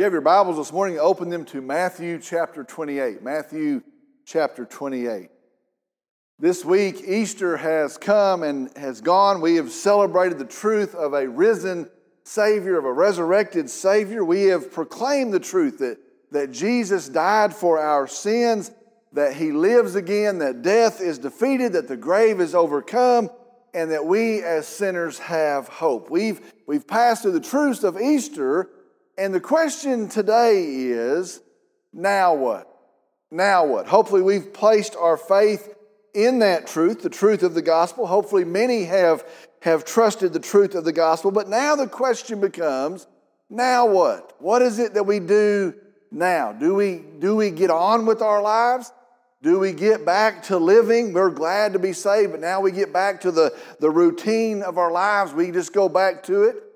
you have your Bibles this morning, open them to Matthew chapter 28. Matthew chapter 28. This week, Easter has come and has gone. We have celebrated the truth of a risen Savior, of a resurrected Savior. We have proclaimed the truth that, that Jesus died for our sins, that He lives again, that death is defeated, that the grave is overcome, and that we as sinners have hope. We've, we've passed through the truths of Easter and the question today is now what? Now what? Hopefully, we've placed our faith in that truth, the truth of the gospel. Hopefully, many have, have trusted the truth of the gospel. But now the question becomes now what? What is it that we do now? Do we, do we get on with our lives? Do we get back to living? We're glad to be saved, but now we get back to the, the routine of our lives. We just go back to it.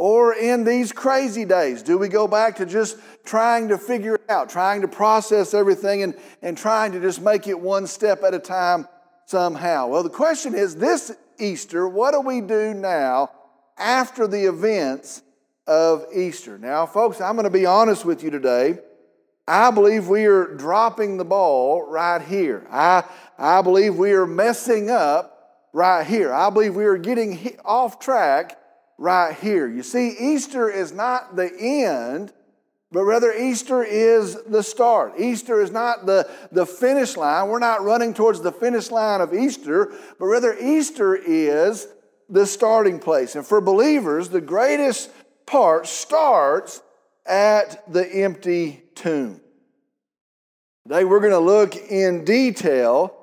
Or in these crazy days, do we go back to just trying to figure it out, trying to process everything and, and trying to just make it one step at a time somehow? Well, the question is this Easter, what do we do now after the events of Easter? Now, folks, I'm going to be honest with you today. I believe we are dropping the ball right here. I, I believe we are messing up right here. I believe we are getting off track right here. You see, Easter is not the end, but rather Easter is the start. Easter is not the, the finish line. We're not running towards the finish line of Easter, but rather Easter is the starting place. And for believers, the greatest part starts at the empty tomb. Today we're going to look in detail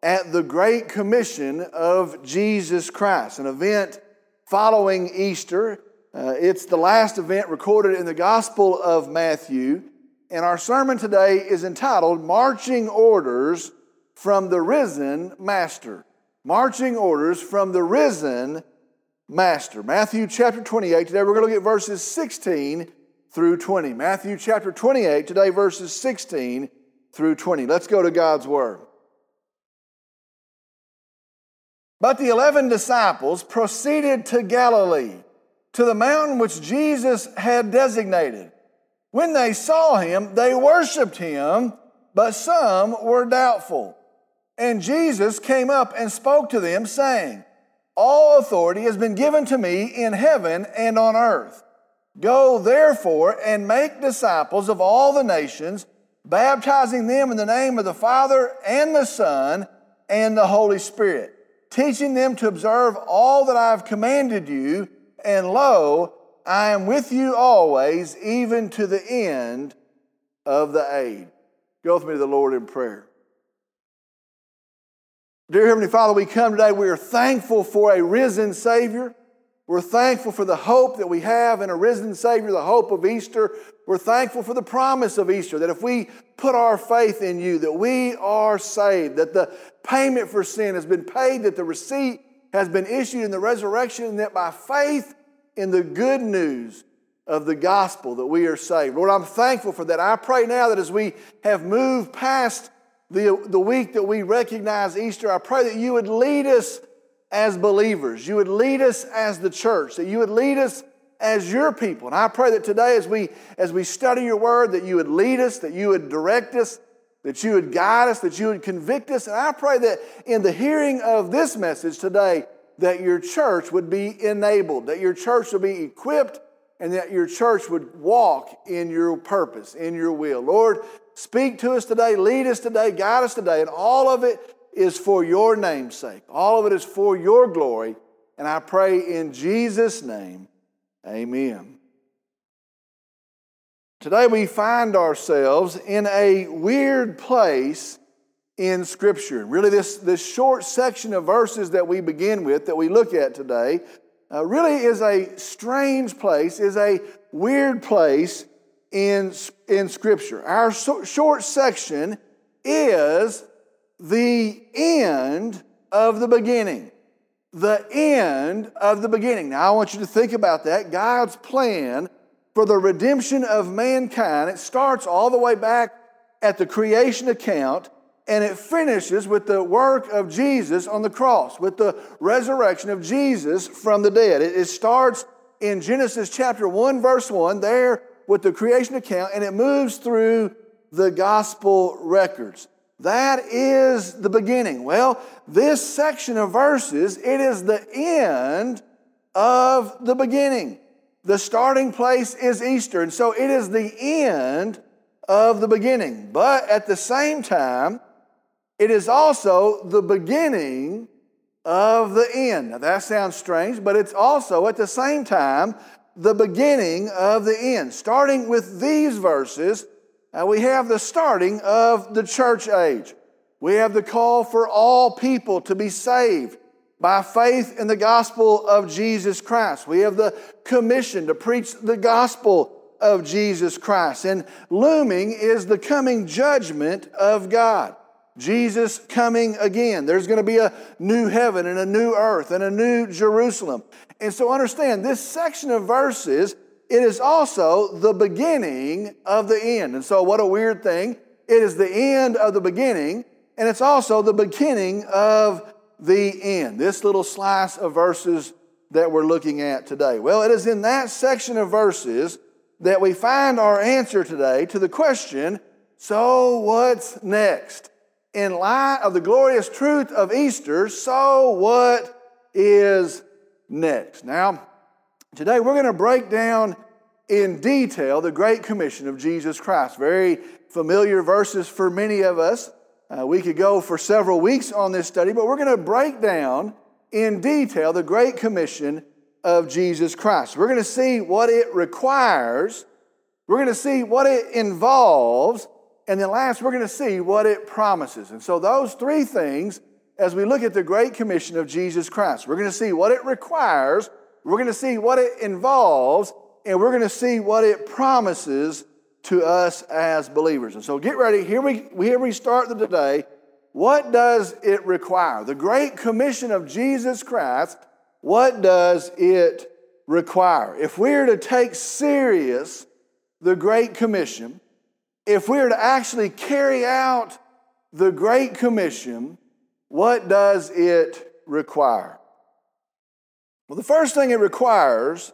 at the Great Commission of Jesus Christ, an event following Easter. Uh, it's the last event recorded in the Gospel of Matthew. And our sermon today is entitled Marching Orders from the Risen Master. Marching Orders from the Risen Master. Matthew chapter 28. Today we're going to look at verses 16 through 20. Matthew chapter 28, today verses 16 through 20. Let's go to God's Word. But the eleven disciples proceeded to Galilee, to the mountain which Jesus had designated. When they saw him, they worshiped him, but some were doubtful. And Jesus came up and spoke to them, saying, All authority has been given to me in heaven and on earth. Go therefore and make disciples of all the nations, baptizing them in the name of the Father and the Son and the Holy Spirit teaching them to observe all that I have commanded you, and lo, I am with you always, even to the end of the age. Go with me to the Lord in prayer. Dear Heavenly Father, we come today, we are thankful for a risen Savior. We're thankful for the hope that we have in a risen Savior, the hope of Easter. We're thankful for the promise of Easter that if we put our faith in you, that we are saved, that the payment for sin has been paid, that the receipt has been issued in the resurrection, and that by faith in the good news of the gospel that we are saved. Lord, I'm thankful for that. I pray now that as we have moved past the, the week that we recognize Easter, I pray that you would lead us as believers. You would lead us as the church, that you would lead us as your people. And I pray that today as we as we study your word that you would lead us, that you would direct us, that you would guide us, that you would convict us. And I pray that in the hearing of this message today that your church would be enabled, that your church would be equipped and that your church would walk in your purpose, in your will. Lord, speak to us today, lead us today, guide us today, and all of it is for your name's sake. All of it is for your glory. And I pray in Jesus' name, amen. Today we find ourselves in a weird place in Scripture. Really, this, this short section of verses that we begin with, that we look at today, uh, really is a strange place, is a weird place in, in Scripture. Our so, short section is the end of the beginning. The end of the beginning. Now, I want you to think about that. God's plan for the redemption of mankind, it starts all the way back at the creation account and it finishes with the work of Jesus on the cross, with the resurrection of Jesus from the dead. It, starts in Genesis chapter 1, verse 1. There with the creation account and it moves through the gospel records. That is the beginning. Well, this section of verses, it is the end of the beginning. The starting place is Easter, and so it is the end of the beginning. But at the same time, it is also the beginning of the end. Now that sounds strange, but it's also at the same time the beginning of the end. Starting with these verses, we have the starting of the church age. We have the call for all people to be saved by faith in the gospel of Jesus Christ. We have the commission to preach the gospel of Jesus Christ. And looming is the coming judgment of God. Jesus coming again. There's going to be a new heaven and a new earth and a new Jerusalem. And so understand this section of verses, it is also the beginning of the end. And so, what a weird thing. It is the end of the beginning, and it's also the beginning of the end. This little slice of verses that we're looking at today. Well, it is in that section of verses that we find our answer today to the question so what's next? in light of the glorious truth of Easter, so what is next? Now, today we're going to break down in detail the Great Commission of Jesus Christ. Very familiar verses for many of us. Uh, we could go for several weeks on this study, but we're going to break down in detail the Great Commission of Jesus Christ. We're going to see what it requires, we're going to see what it involves, and then last, we're going to see what it promises. And so, those three things, as we look at the Great Commission of Jesus Christ, we're going to see what it requires, we're going to see what it involves, and we're going to see what it promises to us as believers. And so, get ready. Here we, here we start the today. What does it require? The Great Commission of Jesus Christ, what does it require? If we're to take serious the Great Commission, if we are to actually carry out the Great Commission, what does it require? Well, the first thing it requires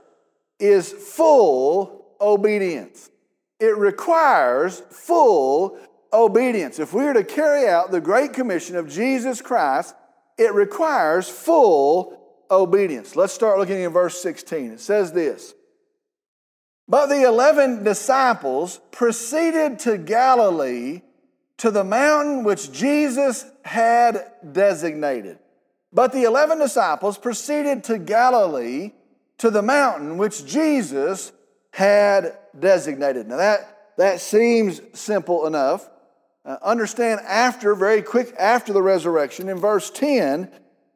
is full obedience. It requires full obedience. If we are to carry out the Great Commission of Jesus Christ, it requires full obedience. Let's start looking in verse 16. It says this but the eleven disciples proceeded to Galilee to the mountain which Jesus had designated. But the eleven disciples proceeded to Galilee to the mountain which Jesus had designated. Now that, that seems simple enough. Uh, understand after, very quick after the resurrection, in verse 10,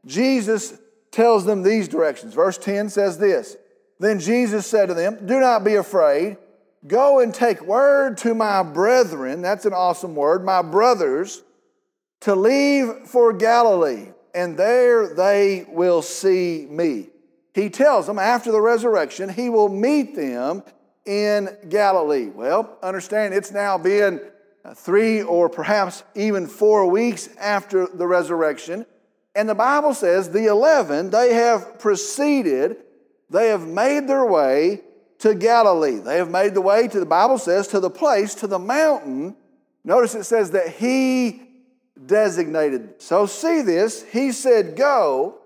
Jesus tells them these directions. Verse 10 says this then Jesus said to them, Do not be afraid. Go and take word to my brethren, that's an awesome word, my brothers, to leave for Galilee, and there they will see me. He tells them after the resurrection, he will meet them in Galilee. Well, understand it's now been three or perhaps even four weeks after the resurrection. And the Bible says the 11, they have proceeded they have made their way to Galilee. They have made the way to, the Bible says, to the place, to the mountain. Notice it says that he designated. So see this. He said, Go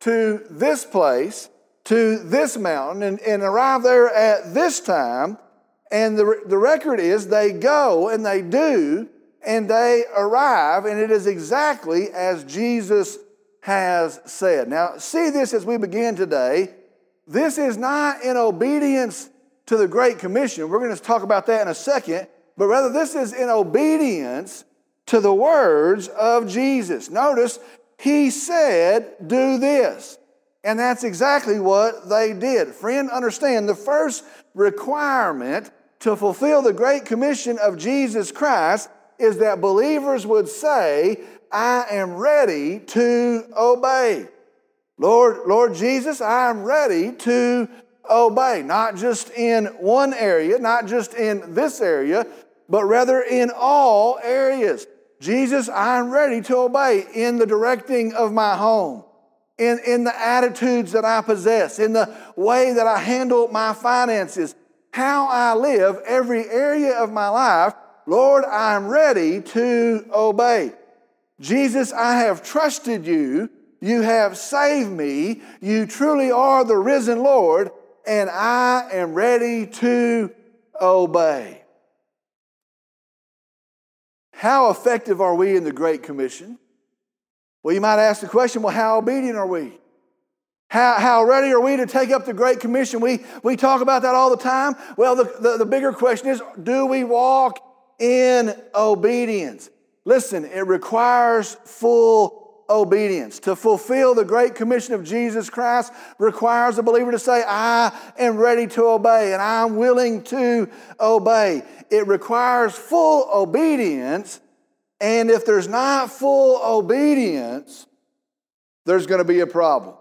to this place, to this mountain, and, and arrive there at this time. And the, the record is they go and they do, and they arrive, and it is exactly as Jesus has said. Now, see this as we begin today. This is not in obedience to the Great Commission. We're going to talk about that in a second. But rather, this is in obedience to the words of Jesus. Notice, he said, Do this. And that's exactly what they did. Friend, understand the first requirement to fulfill the Great Commission of Jesus Christ is that believers would say, I am ready to obey. Lord, Lord Jesus, I am ready to obey, not just in one area, not just in this area, but rather in all areas. Jesus, I'm ready to obey in the directing of my home, in, in the attitudes that I possess, in the way that I handle my finances, how I live, every area of my life, Lord, I'm ready to obey. Jesus, I have trusted you. You have saved me. You truly are the risen Lord, and I am ready to obey. How effective are we in the Great Commission? Well, you might ask the question well, how obedient are we? How, how ready are we to take up the Great Commission? We, we talk about that all the time. Well, the, the, the bigger question is do we walk in obedience? Listen, it requires full obedience. To fulfill the Great Commission of Jesus Christ requires a believer to say, I am ready to obey and I'm willing to obey. It requires full obedience, and if there's not full obedience, there's going to be a problem.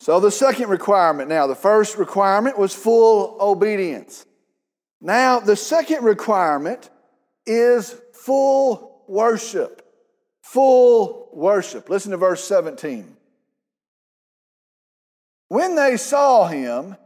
So, the second requirement now, the first requirement was full obedience. Now, the second requirement is full worship. Full worship. Listen to verse 17. When they saw him,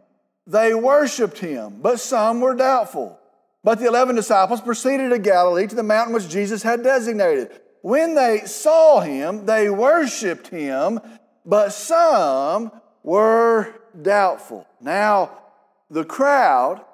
they worshiped him, but some were doubtful. But the eleven disciples proceeded to Galilee to the mountain which Jesus had designated. When they saw him, they worshiped him, but some were doubtful. Now, the crowd,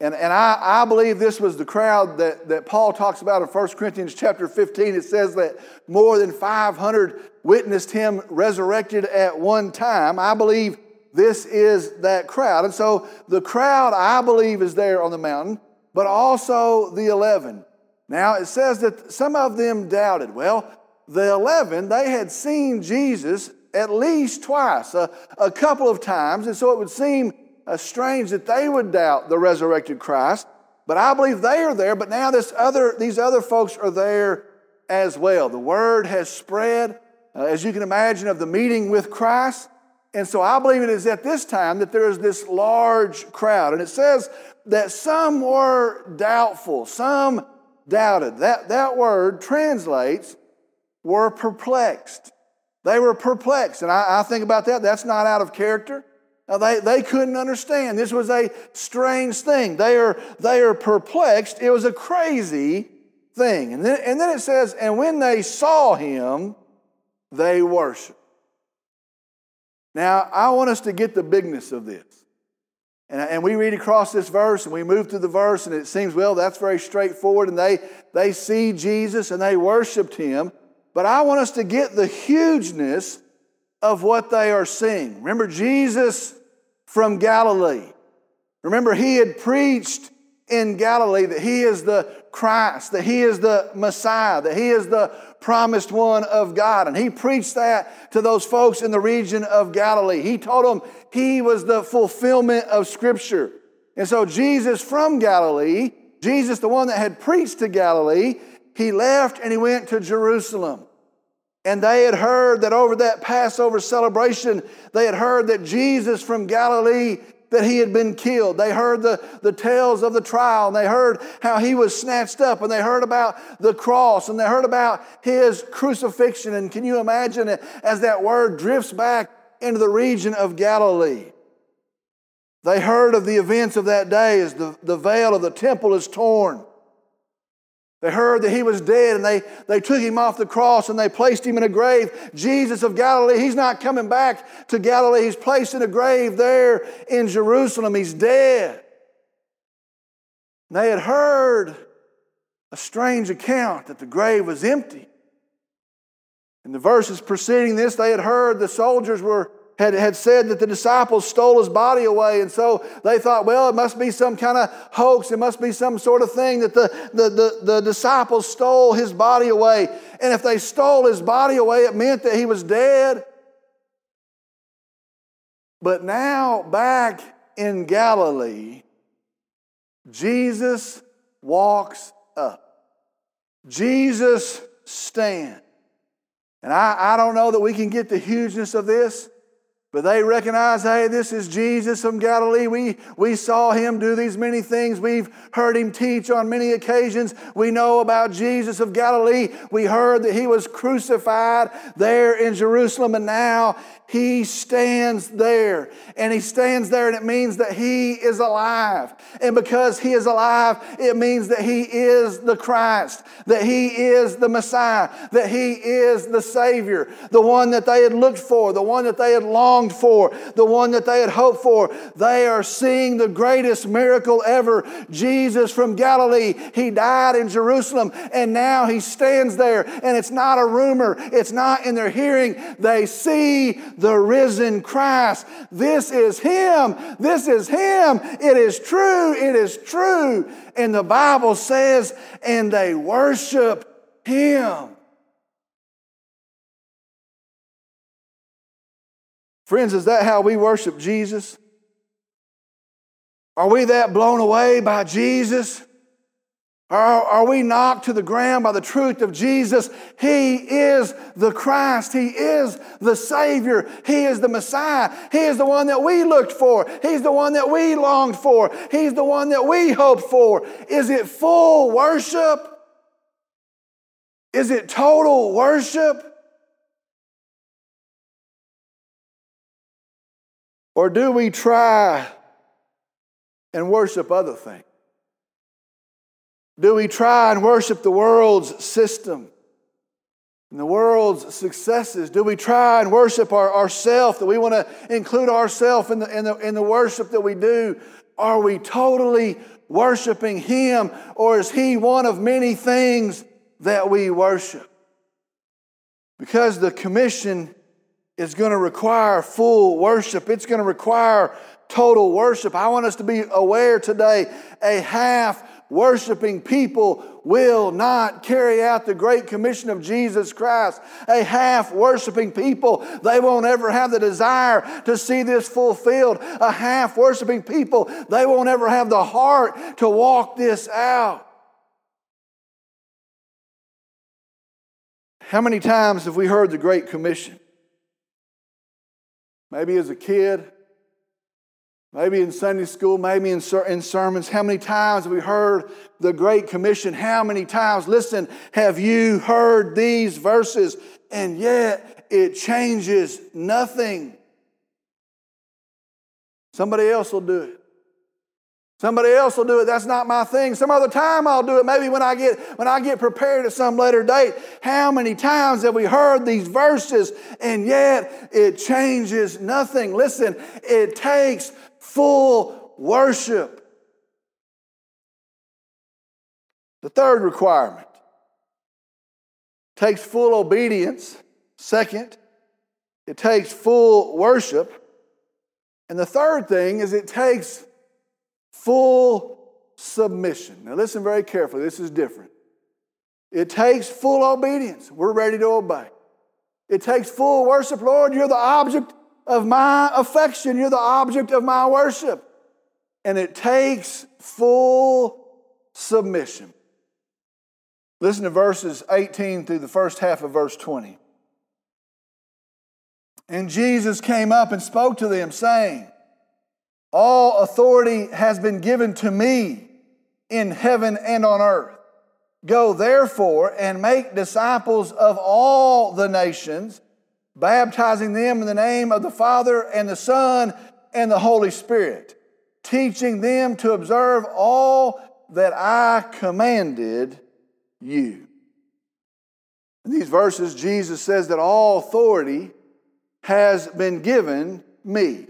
and, and I, I believe this was the crowd that, that Paul talks about in 1 Corinthians chapter 15. It says that more than 500 witnessed him resurrected at one time. I believe this is that crowd. And so the crowd, I believe, is there on the mountain, but also the 11. Now, it says that some of them doubted. Well, the 11, they had seen Jesus at least twice, a, a couple of times. And so it would seem strange that they would doubt the resurrected Christ. But I believe they are there, but now this other, these other folks are there as well. The word has spread, uh, as you can imagine, of the meeting with Christ. And so I believe it is at this time that there is this large crowd. And it says that some were doubtful, some doubted. That, that word translates were perplexed. They were perplexed. And I, I think about that. That's not out of character. Now they, they couldn't understand. This was a strange thing. They are, they are perplexed. It was a crazy thing. And then, and then it says, and when they saw him, they worshiped. Now, I want us to get the bigness of this. And, and we read across this verse and we move through the verse, and it seems, well, that's very straightforward. And they, they see Jesus and they worshiped him. But I want us to get the hugeness of what they are seeing. Remember Jesus from Galilee. Remember, he had preached in Galilee that he is the Christ, that he is the Messiah, that he is the promised one of God. And he preached that to those folks in the region of Galilee. He told them he was the fulfillment of Scripture. And so, Jesus from Galilee, Jesus, the one that had preached to Galilee, he left and he went to Jerusalem. And they had heard that over that Passover celebration, they had heard that Jesus from Galilee that he had been killed. They heard the, the tales of the trial, and they heard how he was snatched up, and they heard about the cross, and they heard about his crucifixion. And can you imagine it as that word drifts back into the region of Galilee? They heard of the events of that day as the, the veil of the temple is torn. They heard that he was dead and they, they took him off the cross and they placed him in a grave. Jesus of Galilee, he's not coming back to Galilee. He's placed in a grave there in Jerusalem. He's dead. And they had heard a strange account that the grave was empty. In the verses preceding this, they had heard the soldiers were had, had said that the disciples stole his body away. And so they thought, well, it must be some kind of hoax. It must be some sort of thing that the, the, the, the disciples stole his body away. And if they stole his body away, it meant that he was dead. But now, back in Galilee, Jesus walks up. Jesus stands. And I, I don't know that we can get the hugeness of this. But they recognize, hey, this is Jesus from Galilee. We, we saw him do these many things. We've heard him teach on many occasions. We know about Jesus of Galilee. We heard that he was crucified there in Jerusalem, and now he stands there. And he stands there, and it means that he is alive. And because he is alive, it means that he is the Christ, that he is the Messiah, that he is the Savior, the one that they had looked for, the one that they had longed for, the one that they had hoped for. They are seeing the greatest miracle ever Jesus from Galilee. He died in Jerusalem, and now he stands there. And it's not a rumor, it's not in their hearing. They see the risen Christ. This is Him. This is Him. It is true. It is true. And the Bible says, and they worship Him. Friends, is that how we worship Jesus? Are we that blown away by Jesus? Are, are we knocked to the ground by the truth of Jesus? He is the Christ. He is the Savior. He is the Messiah. He is the one that we looked for. He's the one that we longed for. He's the one that we hoped for. Is it full worship? Is it total worship? Or do we try and worship other things? Do we try and worship the world's system and the world's successes? Do we try and worship our, ourself, that we want to include ourselves in the, in, the, in the worship that we do? Are we totally worshiping Him, or is He one of many things that we worship? Because the commission is going to require full worship, it's going to require total worship. I want us to be aware today a half worshiping people will not carry out the great commission of Jesus Christ. A half worshiping people, they won't ever have the desire to see this fulfilled. A half worshiping people, they won't ever have the heart to walk this out. How many times have we heard the Great Commission? Maybe as a kid, Maybe in Sunday school, maybe in, in sermons. How many times have we heard the Great Commission? How many times, listen, have you heard these verses? And yet it changes nothing. Somebody else will do it. Somebody else will do it. That's not my thing. Some other time I'll do it. Maybe when I get when I get prepared at some later date. How many times have we heard these verses and yet it changes nothing? Listen, it takes full worship. The third requirement takes full obedience. Second, it takes full worship. And the third thing is it takes full submission. Now, listen very carefully. This is different. It takes full obedience. We're ready to obey. It takes full worship. Lord, you're the object of my affection. You're the object of my worship. And it takes full submission. Listen to verses 18 through the first half of verse 20. And Jesus came up and spoke to them, saying, All authority has been given to me in heaven and on earth. Go therefore and make disciples of all the nations baptizing them in the name of the Father and the Son and the Holy Spirit, teaching them to observe all that I commanded you. In these verses, Jesus says that all authority has been given me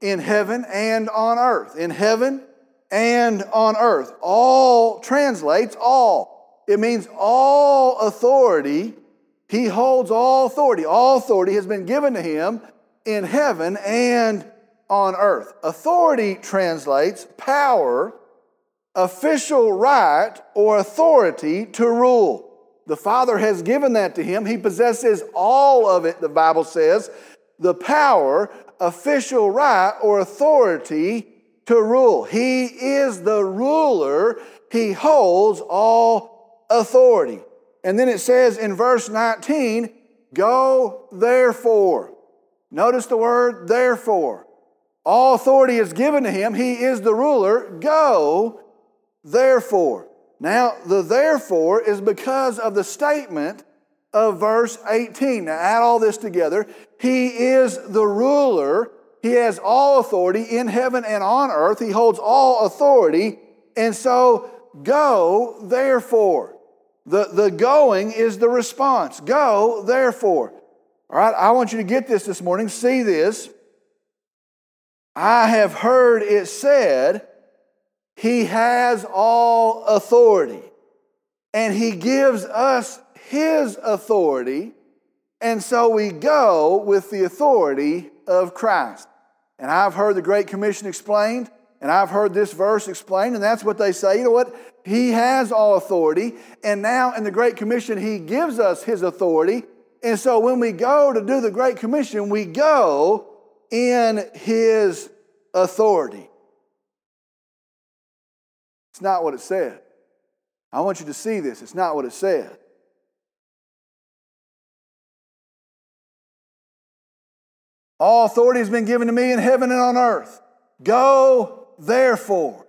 in heaven and on earth. In heaven and on earth. All translates all. It means all authority he holds all authority. All authority has been given to him in heaven and on earth. Authority translates power, official right, or authority to rule. The Father has given that to him. He possesses all of it, the Bible says the power, official right, or authority to rule. He is the ruler, he holds all authority. And then it says in verse 19, Go therefore. Notice the word therefore. All authority is given to him. He is the ruler. Go, therefore. Now, the therefore is because of the statement of verse 18. Now, add all this together. He is the ruler. He has all authority in heaven and on earth. He holds all authority. And so, go, therefore. The, the going is the response. Go, therefore. All right, I want you to get this this morning. See this. I have heard it said, He has all authority. And He gives us His authority. And so we go with the authority of Christ. And I've heard the Great Commission explained, and I've heard this verse explained, and that's what they say. You know what? He has all authority, and now in the Great Commission, He gives us His authority. And so when we go to do the Great Commission, we go in his authority. It's not what it said. I want you to see this. It's not what it said. All authority has been given to me in heaven and on earth. Go, therefore,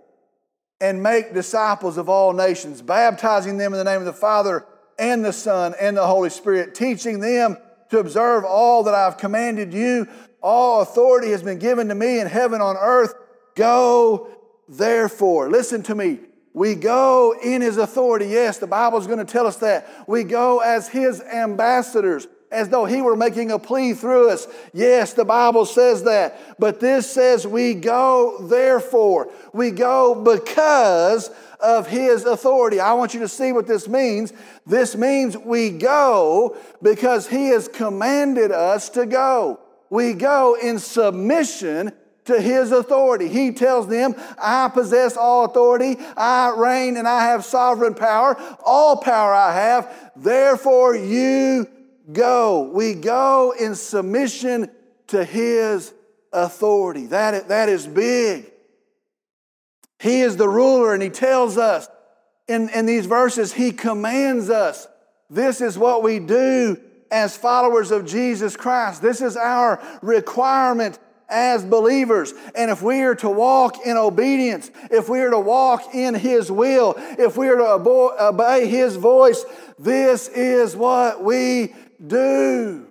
and make disciples of all nations, baptizing them in the name of the Father and the Son and the Holy Spirit, teaching them to observe all that I've commanded you. All authority has been given to me in heaven on earth. Go therefore. Listen to me. We go in his authority. Yes, the Bible is going to tell us that. We go as his ambassadors, as though he were making a plea through us. Yes, the Bible says that. But this says we go therefore. We go because of his authority. I want you to see what this means. This means we go because he has commanded us to go. We go in submission to his authority. He tells them, I possess all authority, I reign, and I have sovereign power. All power I have, therefore you go. We go in submission to his authority. That, that is big. He is the ruler, and He tells us in, in these verses, He commands us. This is what we do as followers of Jesus Christ. This is our requirement as believers. And if we are to walk in obedience, if we are to walk in His will, if we are to obey His voice, this is what we do.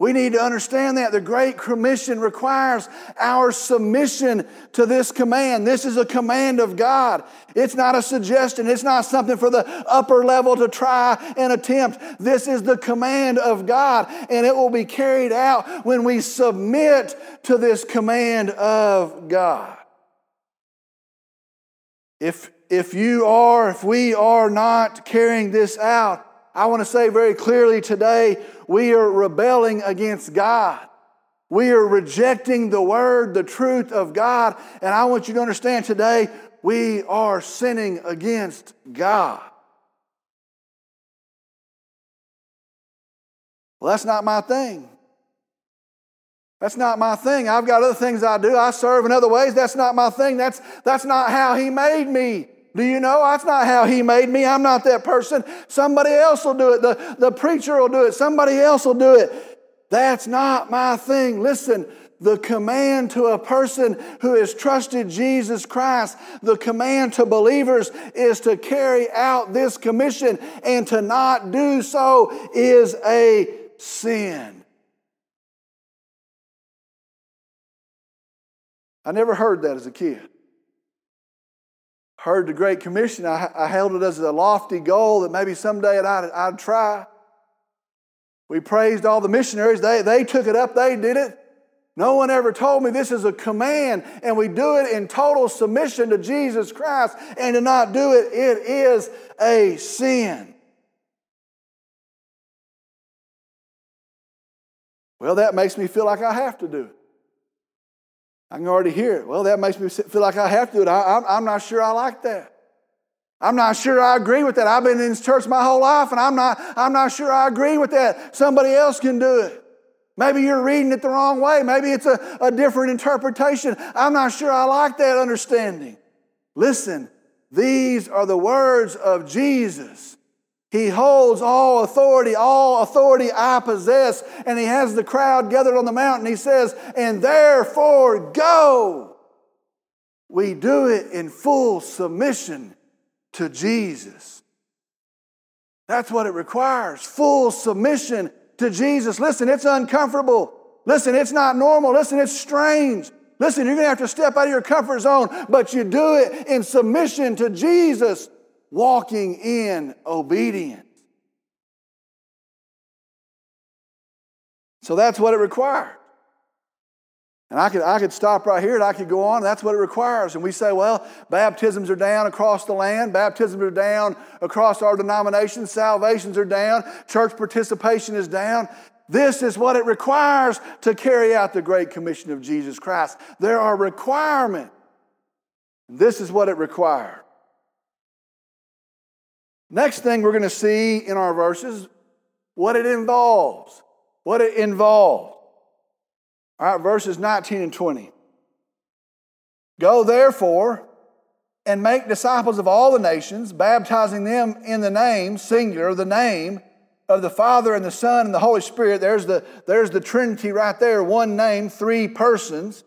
We need to understand that the Great Commission requires our submission to this command. This is a command of God. It's not a suggestion, it's not something for the upper level to try and attempt. This is the command of God, and it will be carried out when we submit to this command of God. If, if you are, if we are not carrying this out, I want to say very clearly today we are rebelling against God. We are rejecting the word, the truth of God. And I want you to understand today we are sinning against God. Well, that's not my thing. That's not my thing. I've got other things I do. I serve in other ways. That's not my thing. That's, that's not how He made me. Do you know? That's not how He made me. I'm not that person. Somebody else will do it. The, the preacher will do it. Somebody else will do it. That's not my thing. Listen, the command to a person who has trusted Jesus Christ, the command to believers is to carry out this commission, and to not do so is a sin. I never heard that as a kid heard the Great Commission, I, I held it as a lofty goal that maybe someday I'd, I'd try. We praised all the missionaries. They, they took it up, they did it. No one ever told me this is a command, and we do it in total submission to Jesus Christ, and to not do it, it is a sin. Well, that makes me feel like I have to do it. I can already hear it. Well, that makes me feel like I have to do it. I, am not sure I like that. I'm not sure I agree with that. I've been in this church my whole life, and I'm not, I'm not sure I agree with that. Somebody else can do it. Maybe you're reading it the wrong way. Maybe it's a, a different interpretation. I'm not sure I like that understanding. Listen, these are the words of Jesus. He holds all authority, all authority I possess. And he has the crowd gathered on the mountain. He says, and therefore go. We do it in full submission to Jesus. That's what it requires full submission to Jesus. Listen, it's uncomfortable. Listen, it's not normal. Listen, it's strange. Listen, you're going to have to step out of your comfort zone, but you do it in submission to Jesus walking in obedience. So that's what it requires. And I could, I could stop right here and I could go on. That's what it requires. And we say, well, baptisms are down across the land, baptisms are down across our denominations, salvations are down, church participation is down. This is what it requires to carry out the Great Commission of Jesus Christ. There are requirements. This is what it requires. Next thing we're going to see in our verses, what it involves. What it involved. All right, verses 19 and 20. Go therefore and make disciples of all the nations, baptizing them in the name, singular, the name of the Father and the Son and the Holy Spirit. There's the, there's the Trinity right there, one name, three persons.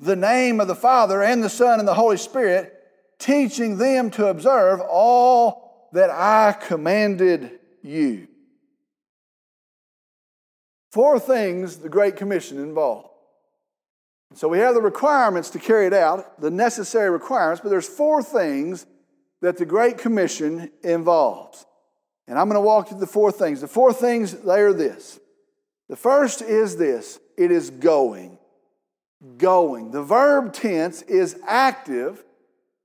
The name of the Father and the Son and the Holy Spirit, teaching them to observe all that I commanded you. Four things the Great Commission involved. So we have the requirements to carry it out, the necessary requirements, but there's four things that the Great Commission involves. And I'm going to walk through the four things. The four things, they are this. The first is this it is going. Going. The verb tense is active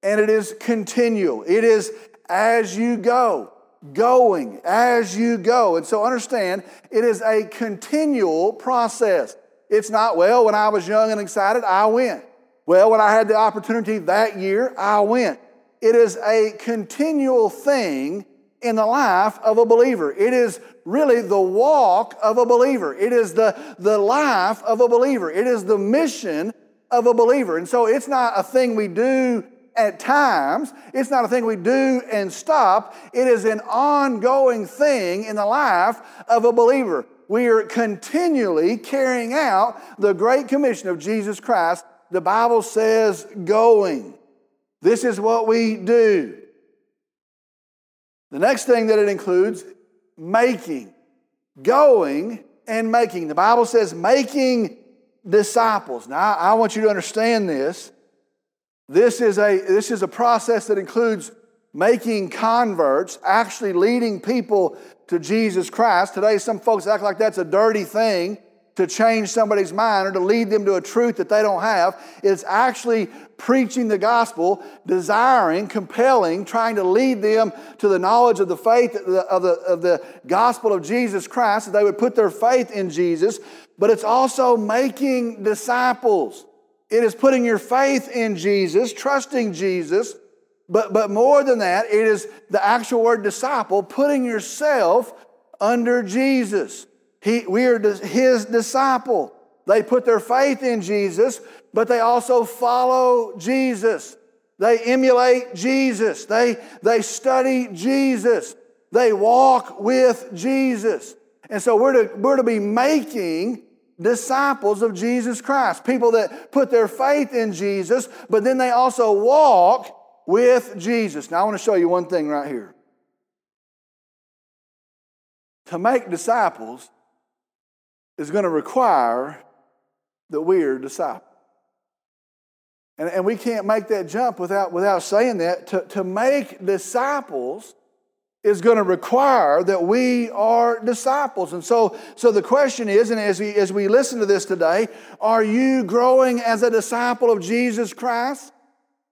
and it is continual. It is as you go, going as you go. And so understand, it is a continual process. It's not, well, when I was young and excited, I went. Well, when I had the opportunity that year, I went. It is a continual thing in the life of a believer. It is really the walk of a believer. It is the, the life of a believer. It is the mission of a believer. And so it's not a thing we do at times. It's not a thing we do and stop. It is an ongoing thing in the life of a believer. We are continually carrying out the Great Commission of Jesus Christ. The Bible says going. This is what we do. The next thing that it includes, making. Going and making. The Bible says making disciples. Now, I want you to understand this. This is a, this is a process that includes making converts, actually leading people to Jesus Christ. Today, some folks act like that's a dirty thing to change somebody's mind or to lead them to a truth that they don't have. It's actually preaching the gospel, desiring, compelling, trying to lead them to the knowledge of the faith of the, of the, gospel of Jesus Christ, that they would put their faith in Jesus. But it's also making disciples. It is putting your faith in Jesus, trusting Jesus. But, but more than that, it is the actual word disciple, putting yourself under Jesus. He, we are his disciple. They put their faith in Jesus, but they also follow Jesus. They emulate Jesus. They, they study Jesus. They walk with Jesus. And so we're to, we're to be making disciples of Jesus Christ, people that put their faith in Jesus, but then they also walk with Jesus. Now, I want to show you one thing right here. To make disciples is going to require that we're disciples. And, and we can't make that jump without, without saying that. To, to make disciples is going to require that we are disciples. And so, so the question is, and as we, as we listen to this today, are you growing as a disciple of Jesus Christ?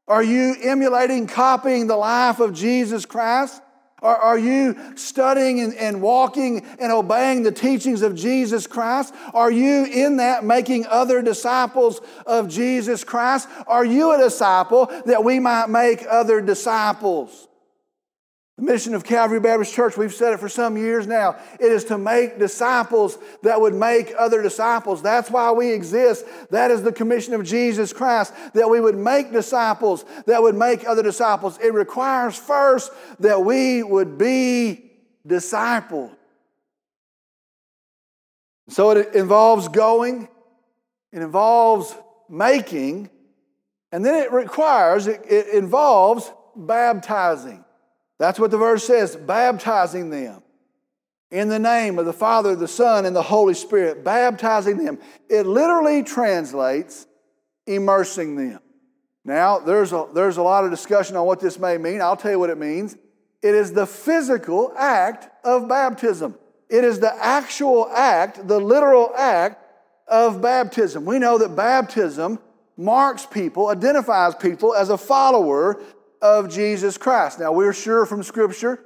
Are you emulating, copying the life of Jesus Christ? Are, are you studying and, and walking and obeying the teachings of Jesus Christ? Are you in that making other disciples of Jesus Christ? Are you a disciple that we might make other disciples? The mission of Calvary Baptist Church, we've said it for some years now, it is to make disciples that would make other disciples. That's why we exist. That is the commission of Jesus Christ, that we would make disciples that would make other disciples. It requires first that we would be disciple. So it involves going, it involves making, and then it requires, it, it involves baptizing. That's what the verse says baptizing them in the name of the Father, the Son, and the Holy Spirit, baptizing them. It literally translates immersing them. Now, there's a, there's a lot of discussion on what this may mean. I'll tell you what it means. It is the physical act of baptism, it is the actual act, the literal act of baptism. We know that baptism marks people, identifies people as a follower of Jesus Christ. Now, we're sure from Scripture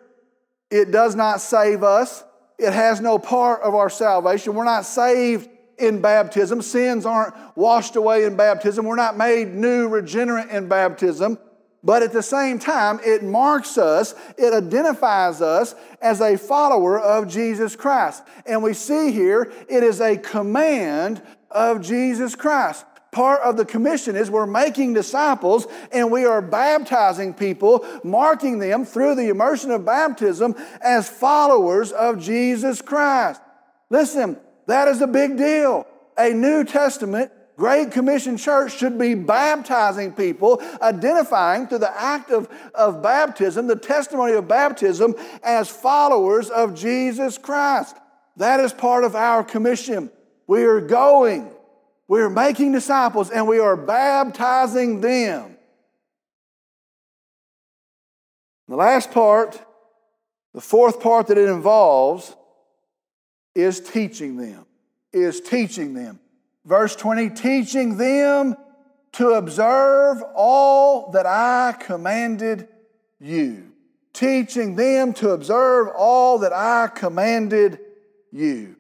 it does not save us, it has no part of our salvation. We're not saved in baptism. Sins aren't washed away in baptism. We're not made new, regenerate in baptism. But at the same time, it marks us, it identifies us as a follower of Jesus Christ. And we see here it is a command of Jesus Christ. Part of the commission is we're making disciples and we are baptizing people, marking them through the immersion of baptism as followers of Jesus Christ. Listen, that is a big deal. A New Testament Great Commission Church should be baptizing people, identifying through the act of, of baptism, the testimony of baptism, as followers of Jesus Christ. That is part of our commission. We are going, we are making disciples, and we are baptizing them. The last part, the fourth part that it involves, is teaching them. Is teaching them. Verse 20, teaching them to observe all that I commanded you. Teaching them to observe all that I commanded you.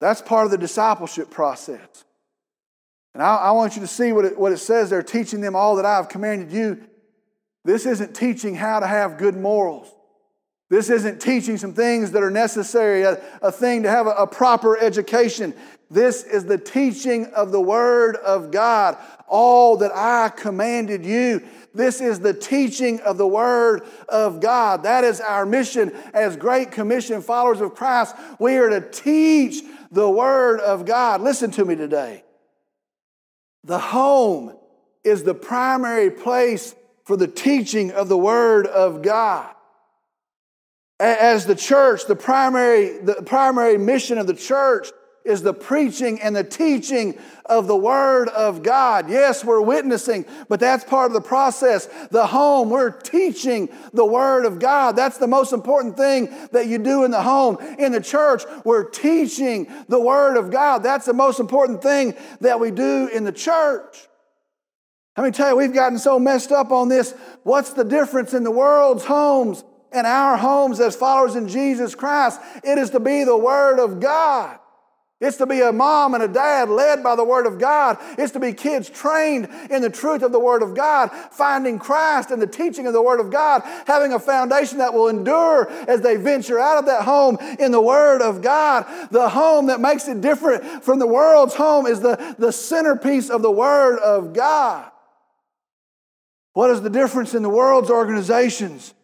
That's part of the discipleship process. And I, I want you to see what it, what it says there teaching them all that I have commanded you. This isn't teaching how to have good morals. This isn't teaching some things that are necessary, a, a thing to have a, a proper education. This is the teaching of the Word of God. All that I commanded you. This is the teaching of the Word of God. That is our mission as Great Commission followers of Christ. We are to teach the Word of God. Listen to me today. The home is the primary place for the teaching of the Word of God. As the church, the primary, the primary mission of the church is the preaching and the teaching of the Word of God. Yes, we're witnessing, but that's part of the process. The home, we're teaching the Word of God. That's the most important thing that you do in the home. In the church, we're teaching the Word of God. That's the most important thing that we do in the church. Let me tell you, we've gotten so messed up on this. What's the difference in the world's homes and our homes as followers in Jesus Christ, it is to be the Word of God. It's to be a mom and a dad led by the Word of God. It's to be kids trained in the truth of the Word of God, finding Christ and the teaching of the Word of God, having a foundation that will endure as they venture out of that home in the Word of God. The home that makes it different from the world's home is the, the centerpiece of the Word of God. What is the difference in the world's organizations?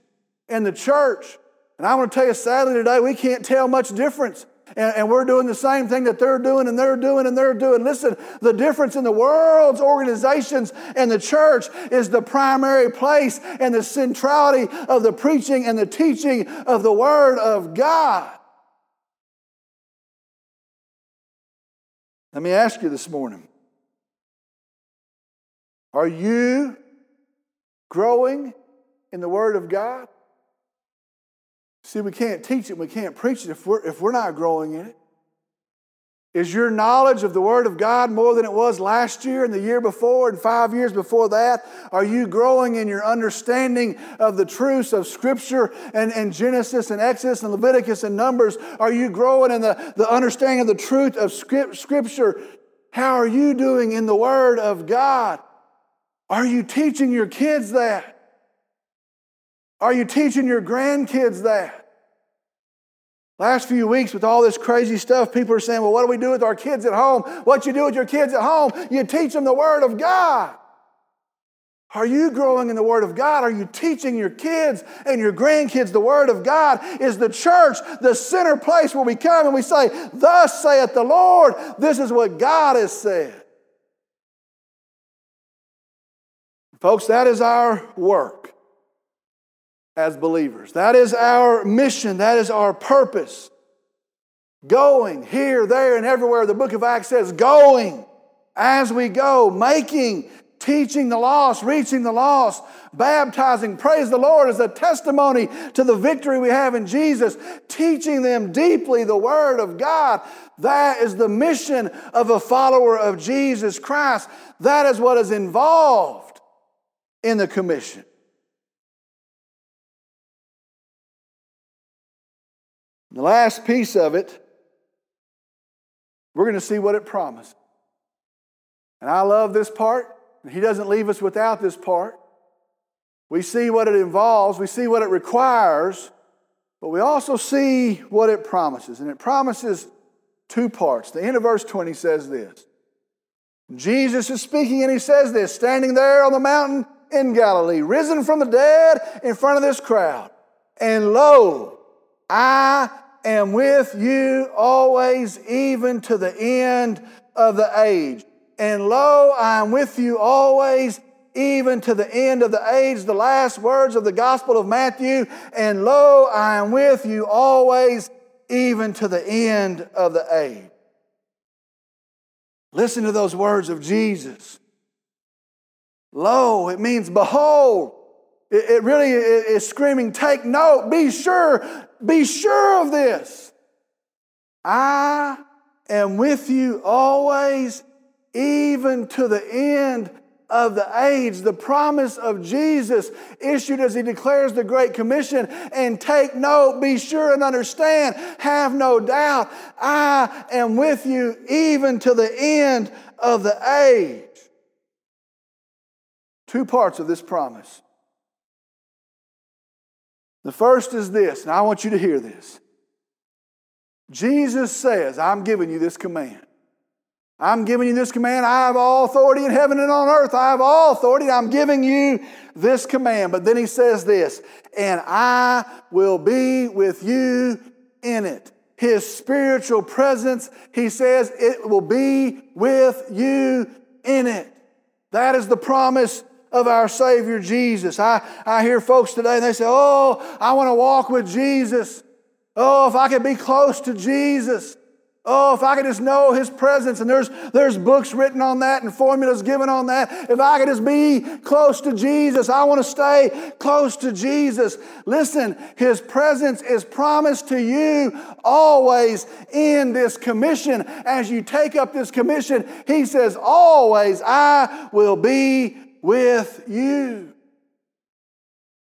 and the church. And I'm going to tell you, sadly, today, we can't tell much difference. And, and, we're doing the same thing that they're doing and they're doing and they're doing. Listen, the difference in the world's organizations and the church is the primary place and the centrality of the preaching and the teaching of the Word of God. Let me ask you this morning Are you growing in the Word of God? See, we can't teach it, we can't preach it if we're, if we're not growing in it. Is your knowledge of the Word of God more than it was last year and the year before and five years before that? Are you growing in your understanding of the truths of Scripture and, and Genesis and Exodus and Leviticus and Numbers? Are you growing in the, the understanding of the truth of Scripture? How are you doing in the Word of God? Are you teaching your kids that? Are you teaching your grandkids that? Last few weeks, with all this crazy stuff, people are saying, Well, what do we do with our kids at home? What you do with your kids at home? You teach them the Word of God. Are you growing in the Word of God? Are you teaching your kids and your grandkids the Word of God? Is the church the center place where we come and we say, Thus saith the Lord, this is what God has said? Folks, that is our work as believers. That is our mission. That is our purpose. Going here, there, and everywhere. The book of Acts says, going as we go, making teaching the lost, reaching the lost, baptizing, praise the Lord, as a testimony to the victory we have in Jesus, teaching them deeply the Word of God. That is the mission of a follower of Jesus Christ. That is what is involved in the commission. The last piece of it, we're going to see what it promises. And I love this part. He doesn't leave us without this part. We see what it involves, we see what it requires, but we also see what it promises. And it promises two parts. The end of verse 20 says this Jesus is speaking, and he says this standing there on the mountain in Galilee, risen from the dead in front of this crowd. And lo, I am with you always, even to the end of the age. And lo, I am with you always, even to the end of the age. The last words of the Gospel of Matthew. And lo, I am with you always, even to the end of the age. Listen to those words of Jesus. Lo, it means behold. It, really is screaming, take note, be sure, be sure of this. I am with you always, even to the end of the age, the promise of Jesus issued as he declares the Great Commission. And take note, be sure and understand, have no doubt, I am with you even to the end of the age. Two parts of this promise. The first is this, and I want you to hear this. Jesus says, I'm giving you this command. I'm giving you this command. I have all authority in heaven and on earth. I have all authority. I'm giving you this command. But then he says this, and I will be with you in it. His spiritual presence, he says, it will be with you in it. That is the promise of our Savior Jesus. I, I hear folks today and they say, Oh, I want to walk with Jesus. Oh, if I could be close to Jesus. Oh, if I could just know His presence, and there's, there's books written on that and formulas given on that. If I could just be close to Jesus, I want to stay close to Jesus. Listen, His presence is promised to you always in this commission. As you take up this commission, He says, Always I will be with you.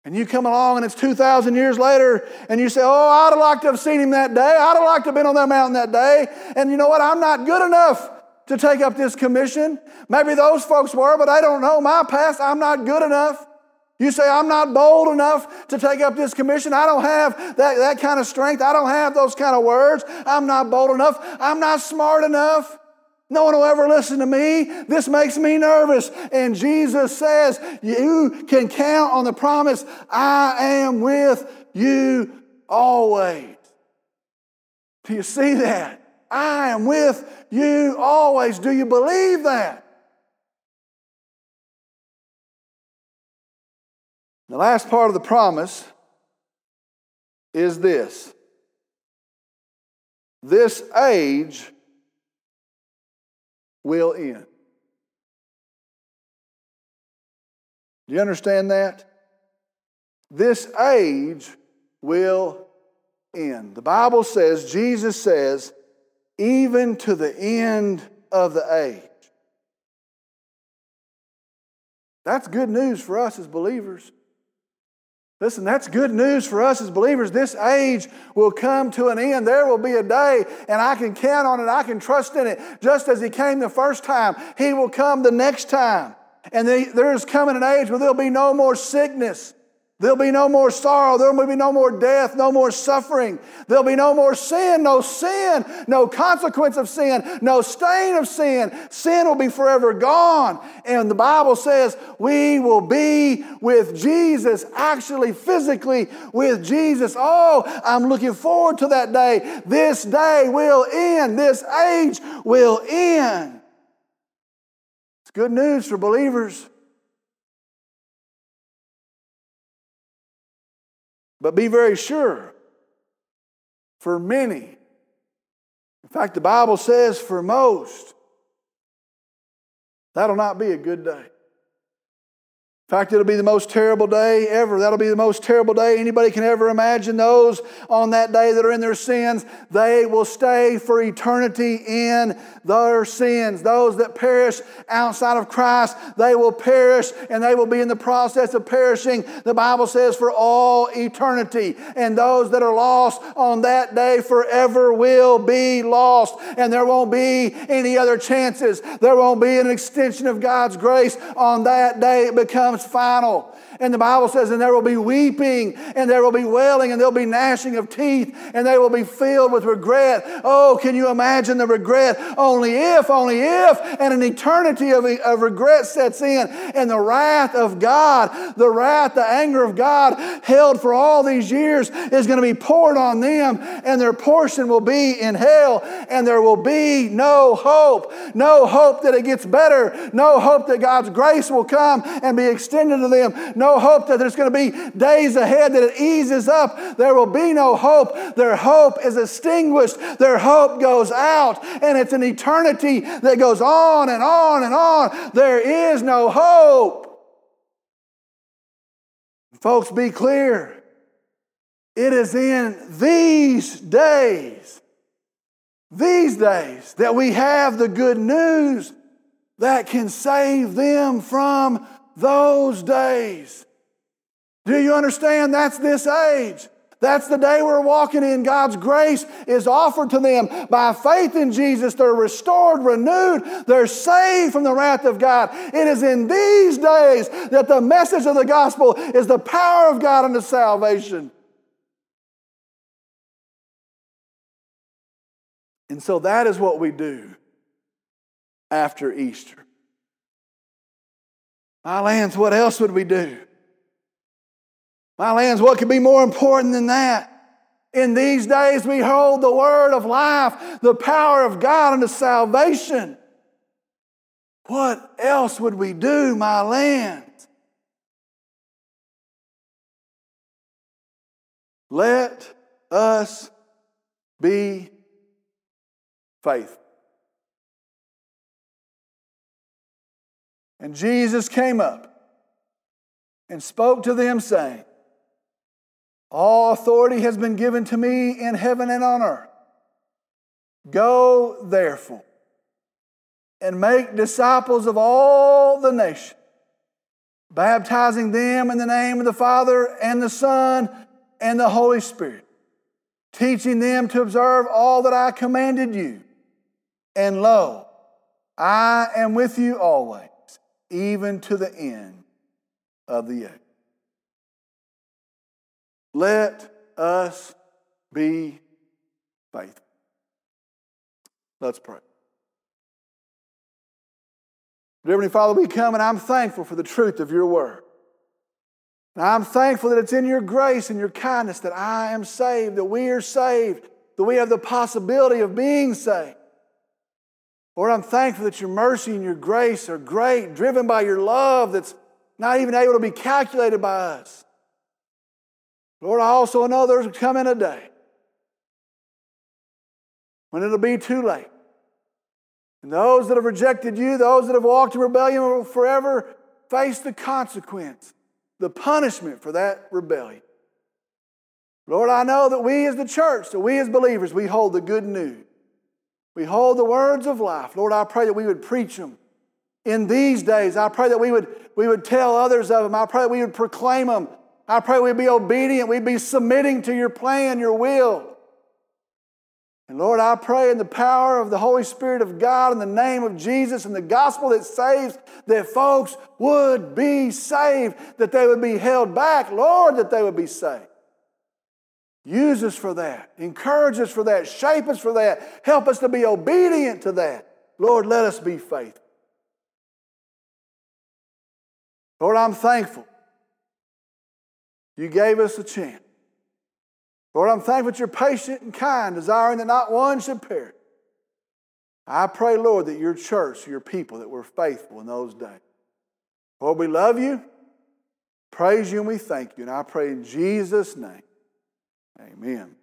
And you come along and it's 2,000 years later and you say, Oh, I'd have liked to have seen him that day. I'd have liked to have been on that mountain that day. And you know what? I'm not good enough to take up this commission. Maybe those folks were, but I don't know my past. I'm not good enough. You say, I'm not bold enough to take up this commission. I don't have that, that kind of strength. I don't have those kind of words. I'm not bold enough. I'm not smart enough. No one will ever listen to me. This makes me nervous. And Jesus says, You can count on the promise, I am with you always. Do you see that? I am with you always. Do you believe that? The last part of the promise is this this age will end. Do you understand that? This age will end. The Bible says, Jesus says, even to the end of the age. That's good news for us as believers. Listen, that's good news for us as believers. This age will come to an end. There will be a day, and I can count on it. I can trust in it. Just as He came the first time, He will come the next time. And there is coming an age where there'll be no more sickness, There'll be no more sorrow. There will be no more death, no more suffering. There'll be no more sin, no sin, no consequence of sin, no stain of sin. Sin will be forever gone. And the Bible says we will be with Jesus, actually, physically with Jesus. Oh, I'm looking forward to that day. This day will end, this age will end. It's good news for believers. But be very sure, for many, in fact, the Bible says for most, that'll not be a good day. In fact, it'll be the most terrible day ever. That'll be the most terrible day anybody can ever imagine. Those on that day that are in their sins, they will stay for eternity in their sins. Those that perish outside of Christ, they will perish and they will be in the process of perishing, the Bible says, for all eternity. And those that are lost on that day forever will be lost. And there won't be any other chances. There won't be an extension of God's grace on that day. It becomes final. And the Bible says, and there will be weeping, and there will be wailing, and there'll be gnashing of teeth, and they will be filled with regret. Oh, can you imagine the regret? Only if, only if, and an eternity of, of regret sets in, and the wrath of God, the wrath, the anger of God held for all these years is going to be poured on them, and their portion will be in hell, and there will be no hope. No hope that it gets better. No hope that God's grace will come and be extended to them. No hope that there's going to be days ahead that it eases up. There will be no hope. Their hope is extinguished. Their hope goes out, and it's an eternity that goes on and on and on. There is no hope. Folks, be clear. It is in these days, these days, that we have the good news that can save them from those days. Do you understand? That's this age. That's the day we're walking in. God's grace is offered to them. By faith in Jesus, they're restored, renewed, they're saved from the wrath of God. It is in these days that the message of the gospel is the power of God unto salvation. And so that is what we do after Easter. My lands, what else would we do? My lands, what could be more important than that? In these days, we hold the word of life, the power of God unto salvation. What else would we do, my land? Let us be faithful. And Jesus came up and spoke to them, saying, All authority has been given to me in heaven and on earth. Go, therefore, and make disciples of all the nations, baptizing them in the name of the Father and the Son and the Holy Spirit, teaching them to observe all that I commanded you. And lo, I am with you always even to the end of the age. Let us be faithful. Let's pray. Heavenly Father, we come and I'm thankful for the truth of your word. And I'm thankful that it's in your grace and your kindness that I am saved, that we are saved, that we have the possibility of being saved. Lord, I'm thankful that your mercy and your grace are great, driven by your love that's not even able to be calculated by us. Lord, I also know there's coming a day when it'll be too late. And those that have rejected you, those that have walked in rebellion will forever face the consequence, the punishment for that rebellion. Lord, I know that we as the church, that we as believers, we hold the good news. We hold the words of life. Lord, I pray that we would preach them in these days. I pray that we would, we would tell others of them. I pray that we would proclaim them. I pray we'd be obedient. We'd be submitting to your plan, your will. And Lord, I pray in the power of the Holy Spirit of God, in the name of Jesus and the gospel that saves, that folks would be saved, that they would be held back, Lord, that they would be saved. Use us for that. Encourage us for that. Shape us for that. Help us to be obedient to that. Lord, let us be faithful. Lord, I'm thankful you gave us a chance. Lord, I'm thankful that you're patient and kind, desiring that not one should perish. I pray, Lord, that your church, your people, that were faithful in those days. Lord, we love you, praise you, and we thank you. And I pray in Jesus' name, amen.